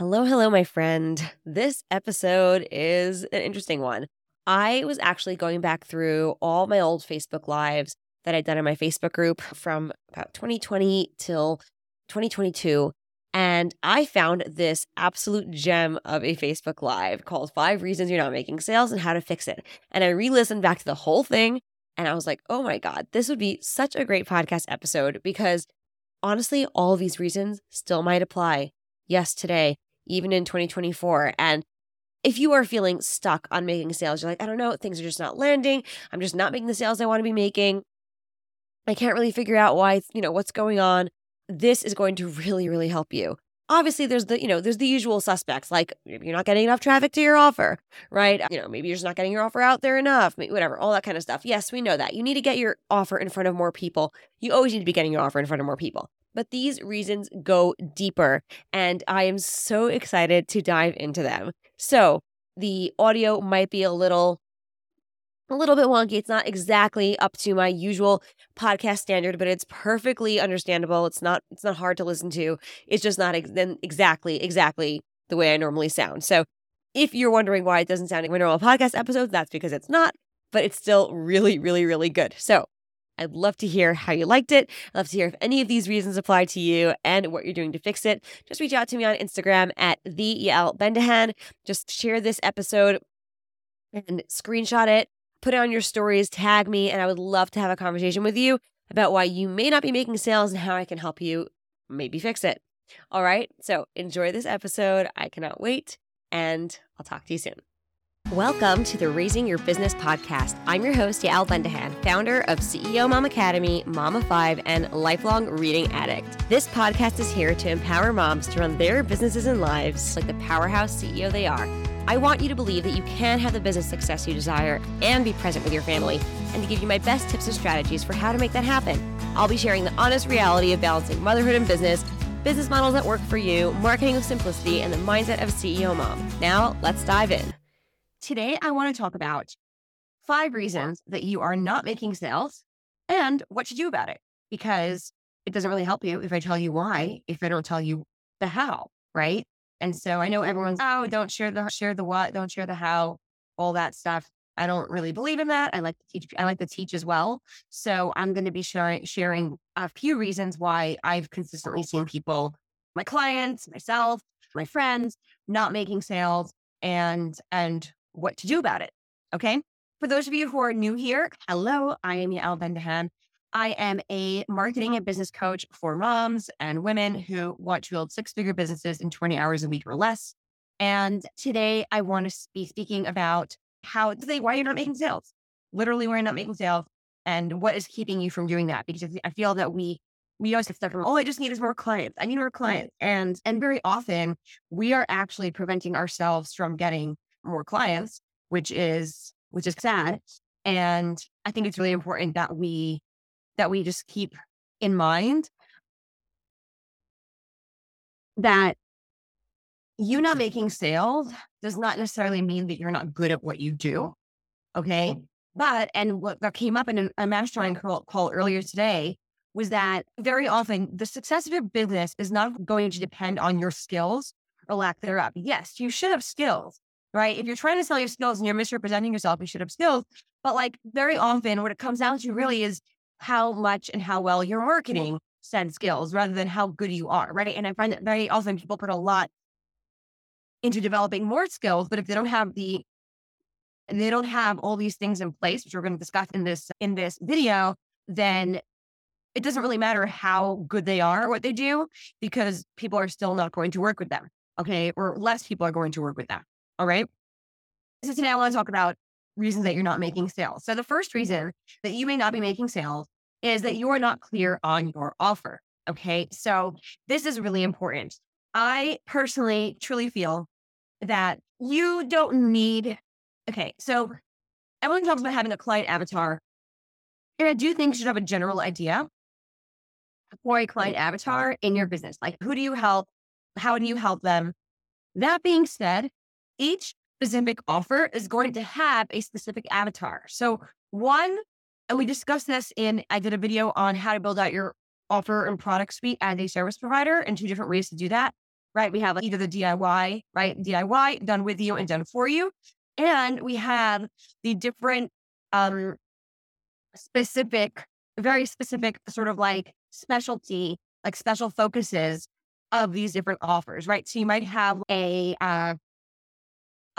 Hello, hello, my friend. This episode is an interesting one. I was actually going back through all my old Facebook Lives that I'd done in my Facebook group from about 2020 till 2022. And I found this absolute gem of a Facebook Live called Five Reasons You're Not Making Sales and How to Fix It. And I re listened back to the whole thing and I was like, oh my God, this would be such a great podcast episode because honestly, all these reasons still might apply. Yes, today, even in 2024. And if you are feeling stuck on making sales, you're like, I don't know, things are just not landing. I'm just not making the sales I want to be making. I can't really figure out why, you know, what's going on. This is going to really, really help you. Obviously, there's the, you know, there's the usual suspects, like you're not getting enough traffic to your offer, right? You know, maybe you're just not getting your offer out there enough, whatever, all that kind of stuff. Yes, we know that. You need to get your offer in front of more people. You always need to be getting your offer in front of more people. But these reasons go deeper, and I am so excited to dive into them. So, the audio might be a little a little bit wonky. It's not exactly up to my usual podcast standard, but it's perfectly understandable. It's not it's not hard to listen to. It's just not ex- exactly exactly the way I normally sound. So, if you're wondering why it doesn't sound like my normal podcast episodes, that's because it's not, but it's still really really really good. So, I'd love to hear how you liked it. I'd love to hear if any of these reasons apply to you and what you're doing to fix it. Just reach out to me on Instagram at the Yael Bendahan. Just share this episode and screenshot it, put it on your stories, tag me, and I would love to have a conversation with you about why you may not be making sales and how I can help you maybe fix it. All right. So enjoy this episode. I cannot wait, and I'll talk to you soon. Welcome to the Raising Your Business podcast. I'm your host, Yael Bendahan, founder of CEO Mom Academy, Mama 5, and lifelong reading addict. This podcast is here to empower moms to run their businesses and lives like the powerhouse CEO they are. I want you to believe that you can have the business success you desire and be present with your family, and to give you my best tips and strategies for how to make that happen. I'll be sharing the honest reality of balancing motherhood and business, business models that work for you, marketing with simplicity, and the mindset of CEO mom. Now, let's dive in. Today, I want to talk about five reasons that you are not making sales and what to do about it because it doesn't really help you if I tell you why, if I don't tell you the how, right? And so I know everyone's, oh, mm-hmm. don't share the share the what, don't share the how, all that stuff. I don't really believe in that. I like to teach. I like to teach as well. So I'm going to be sharing sharing a few reasons why I've consistently seen people, my clients, myself, my friends, not making sales, and and what to do about it. Okay. For those of you who are new here, hello, I am Yael Bendahan. I am a marketing and business coach for moms and women who want to build six figure businesses in 20 hours a week or less. And today I want to be speaking about how today, why you're not making sales, literally why you're not making sales and what is keeping you from doing that. Because I feel that we, we always have stuff from, oh, I just need is more clients. I need more clients. And, and very often we are actually preventing ourselves from getting more clients, which is which is sad. And I think it's really important that we that we just keep in mind that you not mm-hmm. making sales does not necessarily mean that you're not good at what you do. Okay. Mm. But, and what that came up in a mastermind call, call earlier today was that very often the success of your business is not going to depend on your skills or lack thereof. Yes, you should have skills, right? If you're trying to sell your skills and you're misrepresenting yourself, you should have skills. But like very often, what it comes down to really is how much and how well your marketing said skills rather than how good you are, right? And I find that very often people put a lot into developing more skills, but if they don't have the and they don't have all these things in place, which we're going to discuss in this in this video, then it doesn't really matter how good they are or what they do because people are still not going to work with them. Okay. Or less people are going to work with them. All right. So today I want to talk about reasons that you're not making sales. So the first mm-hmm. reason that you may not be making sales is that you are not clear on your offer. Okay. So this is really important. I personally truly feel that you don't need, okay. So everyone talks about having a client avatar. And I do think you should have a general idea for a client mm-hmm. avatar in your business. Like, who do you help? How do you help them? That being said, each specific offer is going to have a specific avatar. So, one, and we discussed this in, I did a video on how to build out your offer and product suite as a service provider and two different ways to do that. right? We have like, either the DIY, right? DIY done with you and done for you. And we have the different um, specific, very specific sort of like specialty, like special focuses of these different offers, right? So you might have a, uh,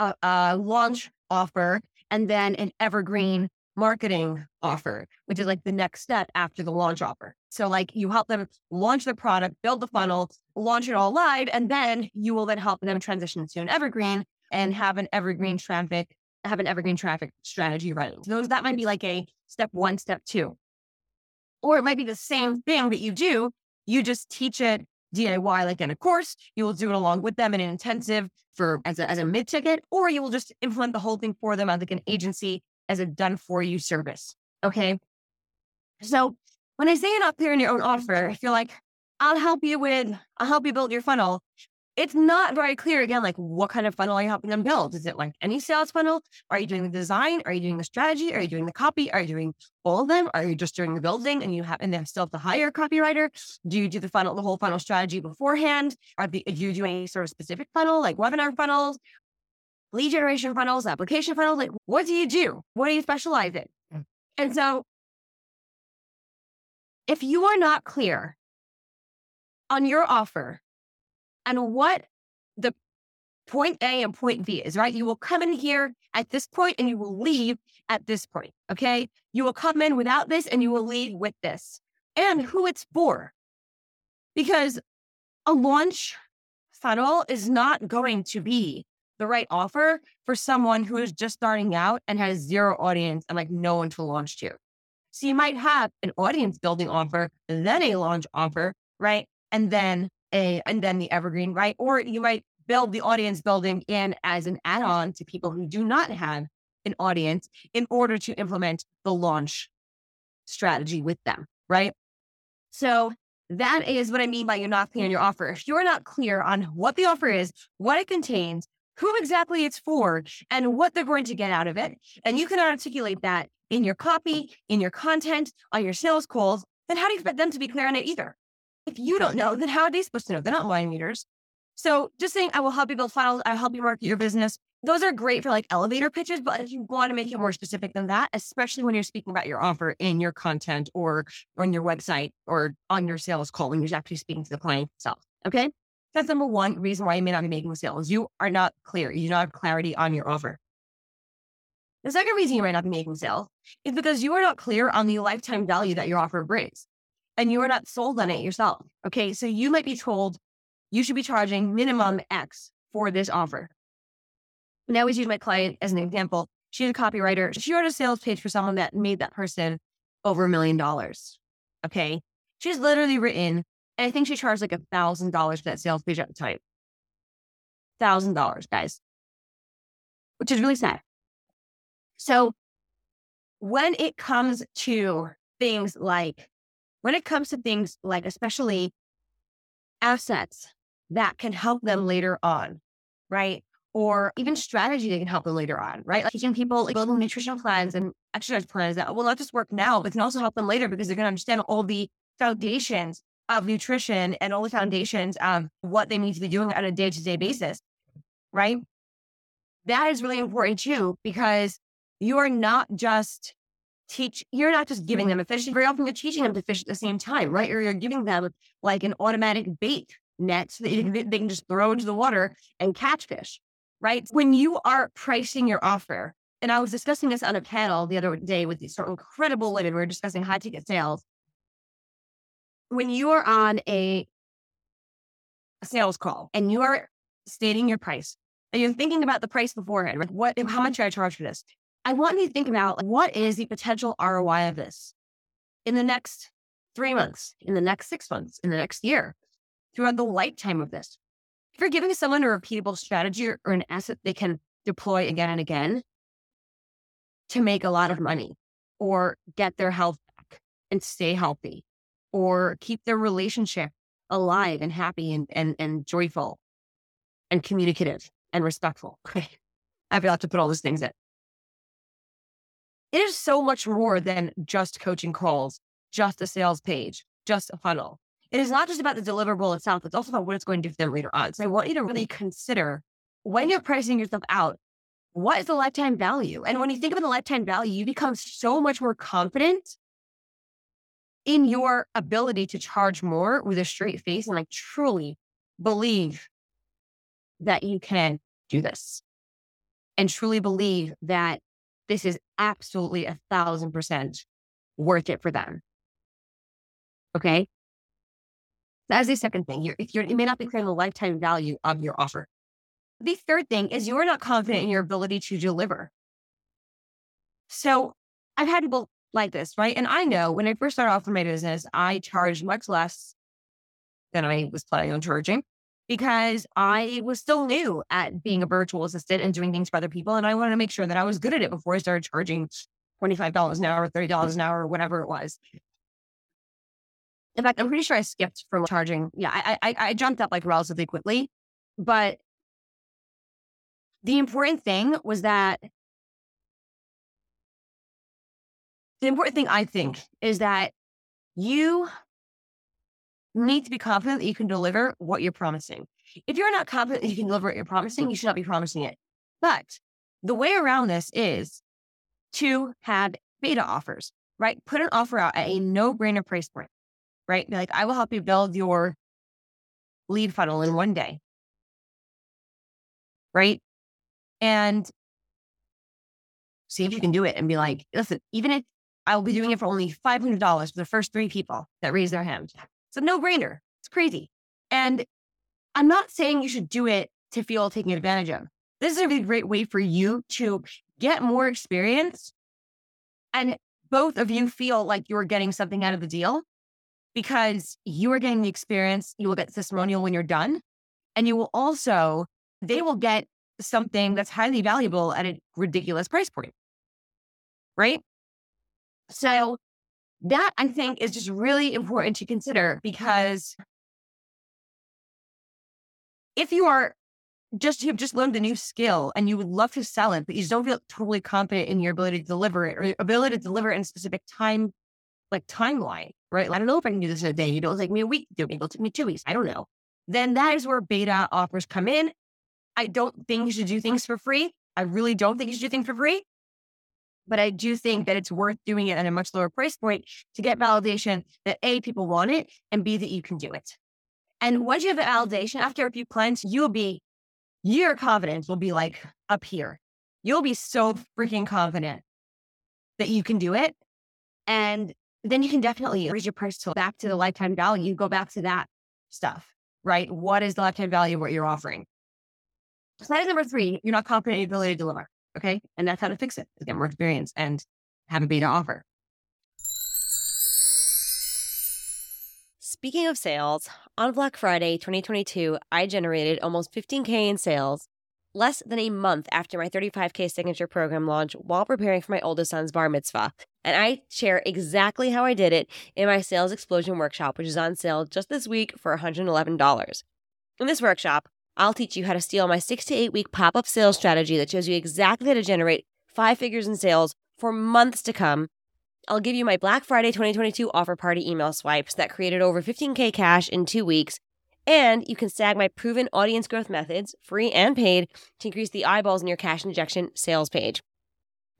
a, a launch mm. offer and then an evergreen marketing offer, which is like the next step after the launch offer. So like you help them launch the product, build the funnel, launch it all live, and then you will then help them transition to an evergreen and have an evergreen traffic, have an evergreen traffic strategy running. So those that might be like a step one, step two. Or it might be the same thing that you do. You just teach it DIY like in a course. You will do it along with them in an intensive for as a, as a mid ticket, or you will just implement the whole thing for them as like an agency as a done for you service. Okay. So when I say you're not clear in your own offer, if you're like I'll help you with, I'll help you build your funnel it's not very clear again, like what kind of funnel are you helping them build? Is it like any sales funnel? Are you doing the design? Are you doing the strategy? Are you doing the copy? Are you doing all of them? Are you just doing the building and you have and then still have to hire a copywriter? Do you do the funnel, the whole funnel strategy beforehand? Are, the, are you doing a sort of specific funnel, like webinar funnels, lead generation funnels, application funnels? Like what do you do? What do you specialize in? Mm. And so if you are not clear on your offer and what the point A and point B is, right? You will come in here at this point and you will leave at this point. Okay. You will come in without this and you will leave with this and who it's for. Because a launch funnel is not going to be the right offer for someone who is just starting out and has zero audience and like no one to launch to. So you might have an audience building offer, then a launch offer, right? And then a, and then the evergreen, right? Or you might build the audience building in as an add on to people who do not have an audience in order to implement the launch strategy with them, right? So that is what I mean by you're not clear on your offer. If you're not clear on what the offer is, what it contains, who exactly it's for, and what they're going to get out of it, and you can articulate that in your copy, in your content, on your sales calls, then how do you expect them to be clear on it either? If you don't know, then how are they supposed to know? They're not wine readers. So just saying, I will help you build funnels. I'll help you market your business. Those are great for like elevator pitches, but if you want to make it more specific than that, especially when you're speaking about your offer in your content or on your website or on your sales call when you're actually speaking to the client itself. Okay. That's number one reason why you may not be making sales. You are not clear. You do not have clarity on your offer. The second reason you might not be making sales is because you are not clear on the lifetime value that your offer brings and you are mm-hmm. not sold on it yourself. Okay. So you might be told you should be charging minimum X for this offer. Now, I always use my client as an example. She's a copywriter. She wrote a sales page for someone that made that person over a million dollars. Okay. She's literally written, and I think she charged like a thousand dollars for that sales page at the time. Thousand dollars, guys, which is really sad. So when it comes to things like when it comes to things like, especially assets that can help them later on, right? Or even strategy that can help them later on, right? Like teaching people like building nutritional plans and exercise plans that will not just work now, but can also help them later because they're going to understand all the foundations of nutrition and all the foundations of what they need to be doing on a day to day basis, right? That is really important too, because you are not just teach, you're not just giving them a fish. Very often you're teaching them to fish at the same time, right? Or you're giving them like an automatic bait net so that they can just throw into the water and catch fish, right? When you are pricing your offer, and I was discussing this on a panel the other day with these sort of incredible women. We were discussing high ticket sales. When you are on a, a sales call and you are stating your price and you're thinking about the price beforehand, like what, how mm-hmm. much should I charge for this? I want you to think about what is the potential ROI of this in the next three months, in the next six months, in the next year, throughout the lifetime of this. If you're giving someone a repeatable strategy or, or an asset they can deploy again and again to make a lot of money or get their health back and stay healthy or keep their relationship alive and happy and, and, and joyful and communicative and respectful. I forgot to put all those things in it is so much more than just coaching calls, just a sales page, just a funnel. it is not just about the deliverable itself, it's also about what it's going to do for them later on. So I want you to really consider when you're pricing yourself out, what is the lifetime value? And when you think about the lifetime value, you become so much more confident in your ability to charge more with a straight face and like truly believe that you can do this and truly believe that this is absolutely a thousand percent worth it for them. Okay. That's the second thing. You're, you're, you may not be creating the lifetime value of your offer. The third thing is you're not confident in your ability to deliver. So I've had people like this, right? And I know when I first started off in my business, I charged much less than I was planning on charging because I was still new at being a mm-hmm. virtual assistant and doing things for other people. And I wanted to make sure that I was good at it before I started charging $25 an hour, $30 an hour, or whatever it was. In fact, I'm pretty sure I skipped from charging. Yeah, I, I, I jumped up like relatively quickly. But the important thing was that the important thing I think is that you need to be confident that you can deliver what you're promising. If you're not confident that you can deliver what you're promising, you should not be promising it. But the way around this is to have beta offers, right? Put an offer out at a no brainer price point, right? Be like, I will help you build your lead funnel in one day, right? And see if you can do it and be like, listen, even if I will be doing it for only $500 for the first three people that raise their hand. It's a no brainer. It's crazy. And I'm not saying you should do it to feel taken advantage of. This is a really great way for you to get more experience and both of you feel like you're getting something out of the deal because you are getting the experience. You will get testimonial when you're done. And you will also, they will get something that's highly valuable at a ridiculous price point. Right. So that I think is just really important to consider because if you are just you've just learned a new skill and you would love to sell it, but you don't feel totally confident in your ability to deliver it or ability to deliver it in a specific time, like timeline, right? I don't know if I can do this in a day. You know, it's like me a week to do it. It'll take me two weeks. I don't know. Then that is where beta offers come in. I don't think you should do things for free. I really don't think you should do things for free. But I do think that it's worth doing it at a much lower price point to get validation that A, people want it, and B, that you can do it. And once you have the validation, after a few clients, you'll be, your confidence will be like up here. You'll be so freaking confident that you can do it. And then you can definitely raise your price to back to the lifetime value, You go back to that stuff, right? What is the lifetime value of what you're offering? Is number three. You're not confident in your ability to deliver. Okay. And that's how to fix it is get more experience and have a beta offer. Speaking of sales, on Black Friday 2022, I generated almost 15K in sales less than a month after my 35K signature program launch while preparing for my oldest son's bar mitzvah. And I share exactly how I did it in my Sales Explosion Workshop, which is on sale just this week for $111. In this workshop, I'll teach you how to steal my six to eight week pop up sales strategy that shows you exactly how to generate five figures in sales for months to come. I'll give you my Black Friday 2022 offer party email swipes that created over 15K cash in two weeks. And you can snag my proven audience growth methods, free and paid, to increase the eyeballs in your cash injection sales page.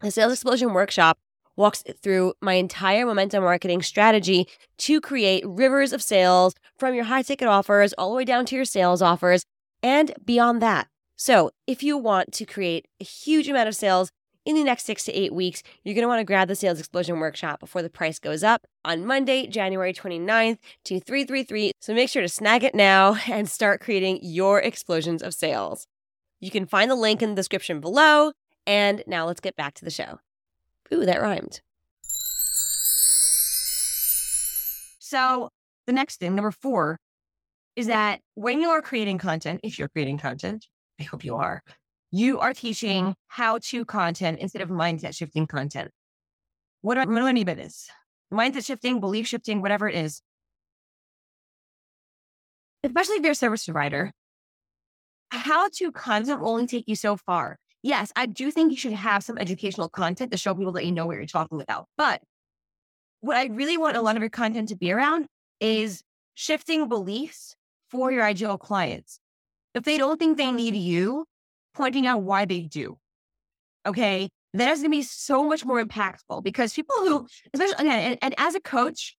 The Sales Explosion Workshop walks through my entire momentum marketing strategy to create rivers of sales from your high ticket offers all the way down to your sales offers and beyond that. So, if you want to create a huge amount of sales in the next six to eight weeks, you're going to want to grab the Sales Explosion Workshop before the price goes up on Monday, January 29th to 333. So make sure to snag it now and start creating your explosions of sales. You can find the link in the description below. And now let's get back to the show. Ooh, that rhymed. So the next thing, number four, is that when you are creating content, if you're creating content, I hope you are, you are teaching how to content instead of mindset shifting content. What, do I mean by this? Mindset shifting, belief shifting, whatever it is. Especially if you're a service provider, how to content will only take you so far. Yes, I do think you should have some educational content to show people that you know what you're talking about. But what I really want a lot of your content to be around is shifting beliefs for your ideal clients. If they don't think they oh, need you, pointing out why they do. Okay. That is going to be so much more impactful because people who, especially again, and, and as a coach,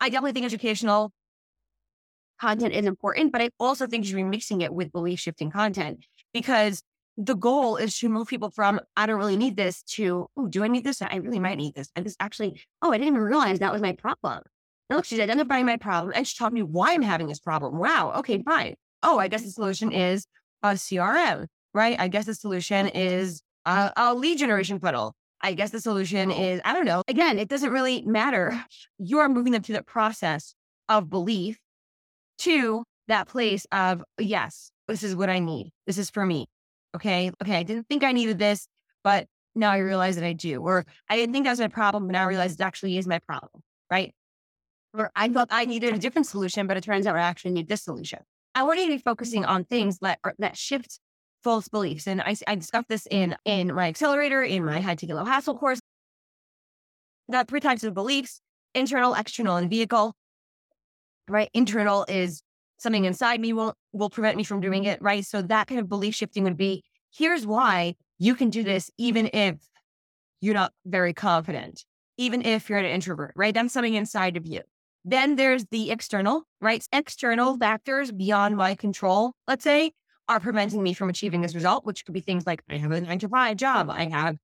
I definitely think educational content is important, but I also think you should be mixing it with belief shifting content because the goal is to move people from I don't really need this to oh, do I need this? I really might need this. And this actually, oh, I didn't even realize that was my problem. Look, she's identifying my problem and she taught me why I'm having this problem. Wow. Okay, fine. Oh, I guess the solution is a CRM, right? I guess the solution is a, a lead generation funnel. I guess the solution is, I don't know. Again, it doesn't really matter. You are moving them to the process of belief to that place of, yes, this is what I need. This is for me. Okay. Okay. I didn't think I needed this, but now I realize that I do. Or I didn't think that was my problem, but now I realize it actually is my problem. Right. Or I thought I needed a different solution, but it turns out I actually need this solution. I want you to be focusing on things that, that shift false beliefs. And I, I discussed this in, in my accelerator, in my high ticket low hassle course. Got three types of beliefs internal, external, and vehicle. Right. Internal is something inside me will will prevent me from doing it right so that kind of belief shifting would be here's why you can do this even if you're not very confident even if you're an introvert right that's something inside of you then there's the external right external factors beyond my control let's say are preventing me from achieving this result which could be things like i have a nine to five job i have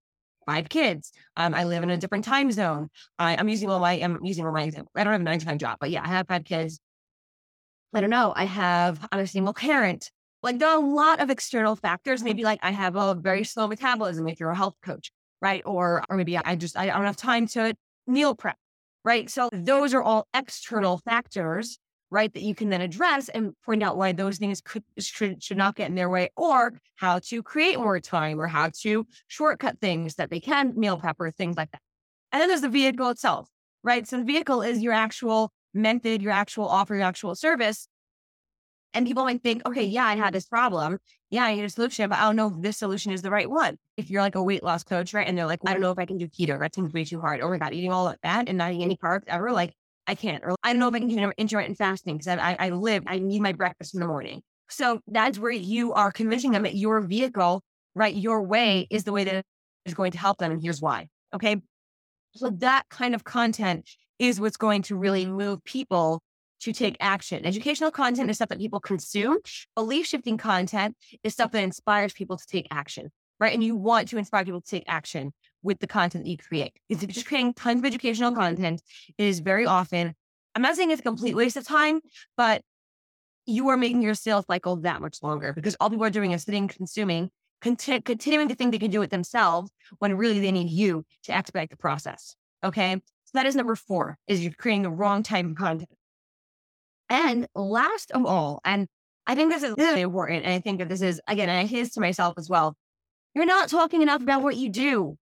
five kids. Um, I live in a different time zone. I, am using all my, I'm using all my example. I don't have a nine to five job, but yeah, I have five kids. I don't know, I have, I'm a single parent. Like there are a lot of external factors. Maybe like I have a very slow metabolism if you're a health coach, right? Or, or maybe I just, I don't have time to meal prep, right? So those are all external factors, right? That you can then address and point out why those things could, should, should not get in their way or how to create more time or how to shortcut things that they can meal prep or things like that. And then there's the vehicle itself, right? So the vehicle is your actual method, your actual offer, your actual service. And people might think, okay, yeah, I had this problem. Yeah, I need a solution, but I don't know if this solution is the right one. If you're like a weight loss coach, right? And they're like, I don't know if I can do keto. That seems way too hard. Oh my God, eating all that and not eating any carbs ever. Like, I can't. Or I don't know if I can do intermittent fasting because I, I live, I need my breakfast in the morning. So that's where you are convincing them that your vehicle, right? Your way is the way that is going to help them. And here's why. Okay. So that kind of content is what's going to really move people to take action. Educational content is stuff that people consume. Belief shifting content is stuff that inspires people to take action, right? And you want to inspire people to take action with the content that you create. If you're just creating tons of educational content, it is very often, I'm not saying it's a complete waste of time, but you are making your sales cycle that much longer because all people are doing is sitting, consuming, conti- continuing to think they can do it themselves when really they need you to expedite the process. Okay So that is number four, is you're creating the wrong type of content. And last of all, and I think this is really important, and I think that this is, again, and I say this to myself as well, you're not talking enough about what you do.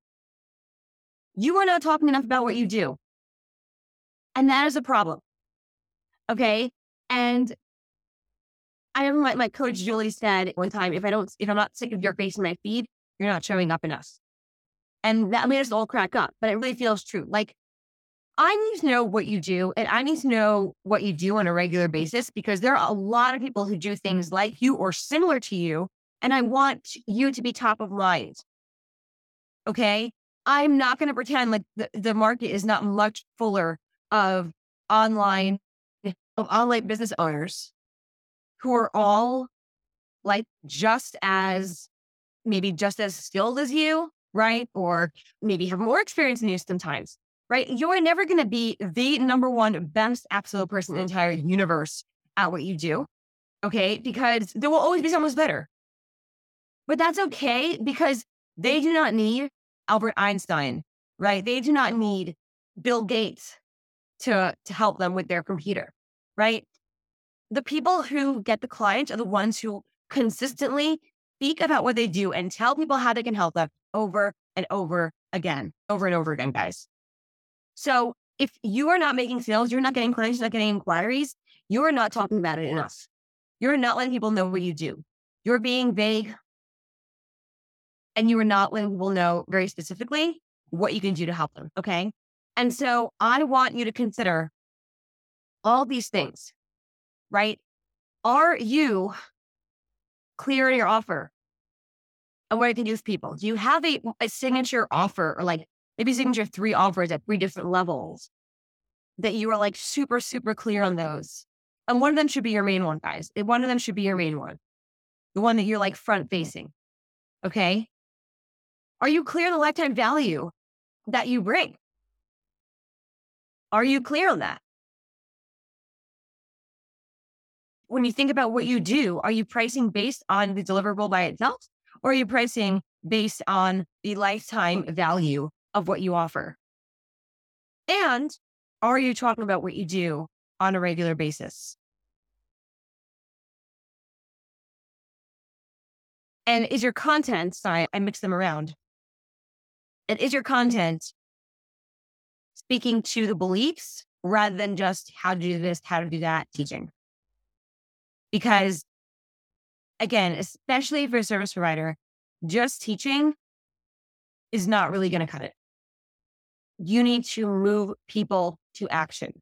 You are not talking enough about what you do. And that is a problem. Okay. And I remember my, my coach Julie said one time, if I don't, if I'm not sick of your face in my feed, you're not showing up enough. And that made us all crack up, but it really feels true. Like I need to know what you do and I need to know what you do on a regular basis because there are a lot of people who do things like you or similar to you. And I want you to be top of mind. Okay. I'm not going to pretend like the, the market is not much fuller of online, eh, of online business owners who are all like just as maybe just as skilled as you, right? Or maybe have more experience than you sometimes right? You're never going to be the number one best absolute person in the mm-hmm. entire universe at what you do. Okay. Because there will always be someone who's better. But that's okay because they do not need Albert Einstein, right? They do not need Bill Gates to, to help them with their computer, right? The people who get the clients are the ones who consistently speak about what they do and tell people how they can help them over and over again, over and over again, guys. So if you are not making sales, you're not getting clients, you're not getting inquiries, you're not talking about it enough. You're not letting people know what you do. You're being vague and you are not letting people know very specifically what you can do to help them. Okay. And so I want you to consider all these things right? Are you clear in your offer? And what I can do with people? Do you have a, a signature offer or like maybe signature three offers at three different levels that you are like super, super clear on those? And one of them should be your main one, guys. One of them should be your main one, the one that you're like front facing. Okay. Are you clear on the lifetime value that you bring? Are you clear on that? When you think about what you do, are you pricing based on the deliverable by itself? Or are you pricing based on the lifetime value of what you offer? And are you talking about what you do on a regular basis? And is your content, sorry, I mix them around. And is your content speaking to the beliefs rather than just how to do this, how to do that teaching? Because again, especially for a service provider, just teaching is not really going to cut it. You need to move people to action.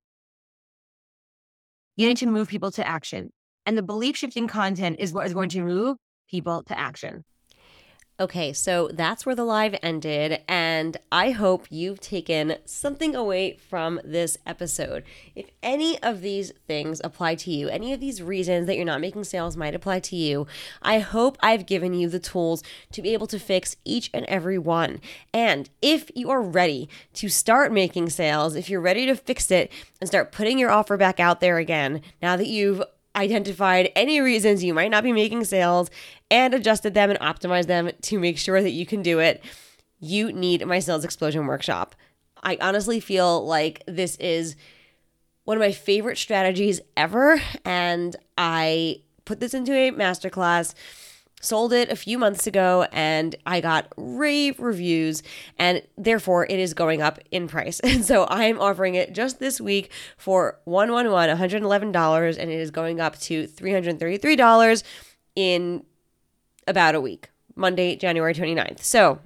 You need to move people to action. And the belief shifting content is what is going to move people to action. Okay, so that's where the live ended, and I hope you've taken something away from this episode. If any of these things apply to you, any of these reasons that you're not making sales might apply to you, I hope I've given you the tools to be able to fix each and every one. And if you are ready to start making sales, if you're ready to fix it and start putting your offer back out there again, now that you've identified any reasons you might not be making sales and adjusted them and optimized them to make sure that you can do it, you need my sales explosion workshop. I honestly feel like this is one of my favorite strategies ever. And I put this into a masterclass sold it a few months ago and I got rave reviews and therefore it is going up in price. And so I'm offering it just this week for 111 $111 and it is going up to $333 in about a week, Monday, January 29th. So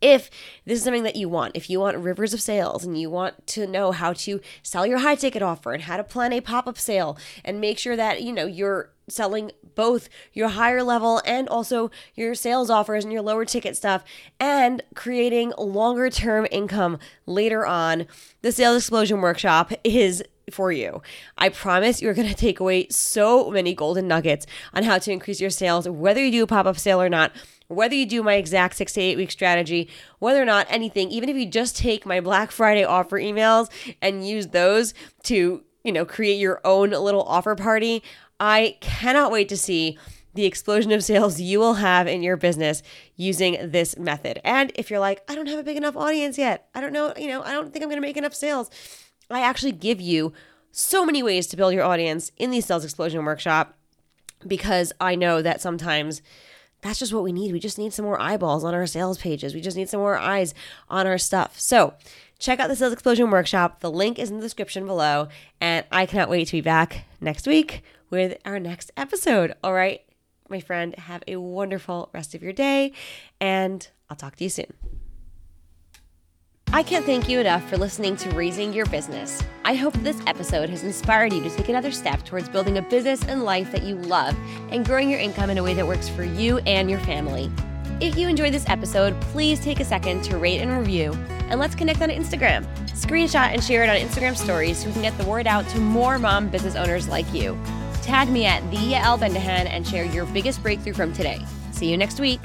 if this is something that you want, if you want rivers of sales and you want to know how to sell your high ticket offer and how to plan a pop up sale and make sure that, you know, you're selling both your higher level and also your sales offers and your lower ticket stuff and creating longer term income later on, the Sales Explosion Workshop is for you. I promise you're going to take away so many golden nuggets on how to increase your sales, whether you do a pop up sale or not whether you do my exact six to eight week strategy, whether or not anything, even if you just take my Black Friday offer emails and use those to, you know, create your own little offer party, I cannot wait to see the explosion of sales you will have in your business using this method. And if you're like, I don't have a big enough audience yet, I don't know, you know, I don't think I'm going to make enough sales, I actually give you so many ways to build your audience in the Sales Explosion Workshop because I know that sometimes that's just what we need. We just need some more eyeballs on our sales pages. We just need some more eyes on our stuff. So, check out the Sales Explosion Workshop. The link is in the description below. And I cannot wait to be back next week with our next episode. All right, my friend, have a wonderful rest of your day. And I'll talk to you soon. I can't thank you enough for listening to Raising Your Business. I hope this episode has inspired you to take another step towards building a business and life that you love and growing your income in a way that works for you and your family. If you enjoyed this episode, please take a second to rate and review, and let's connect on Instagram. Screenshot and share it on Instagram stories so we can get the word out to more mom business owners like you. Tag me at the Yael Bendahan and share your biggest breakthrough from today. See you next week.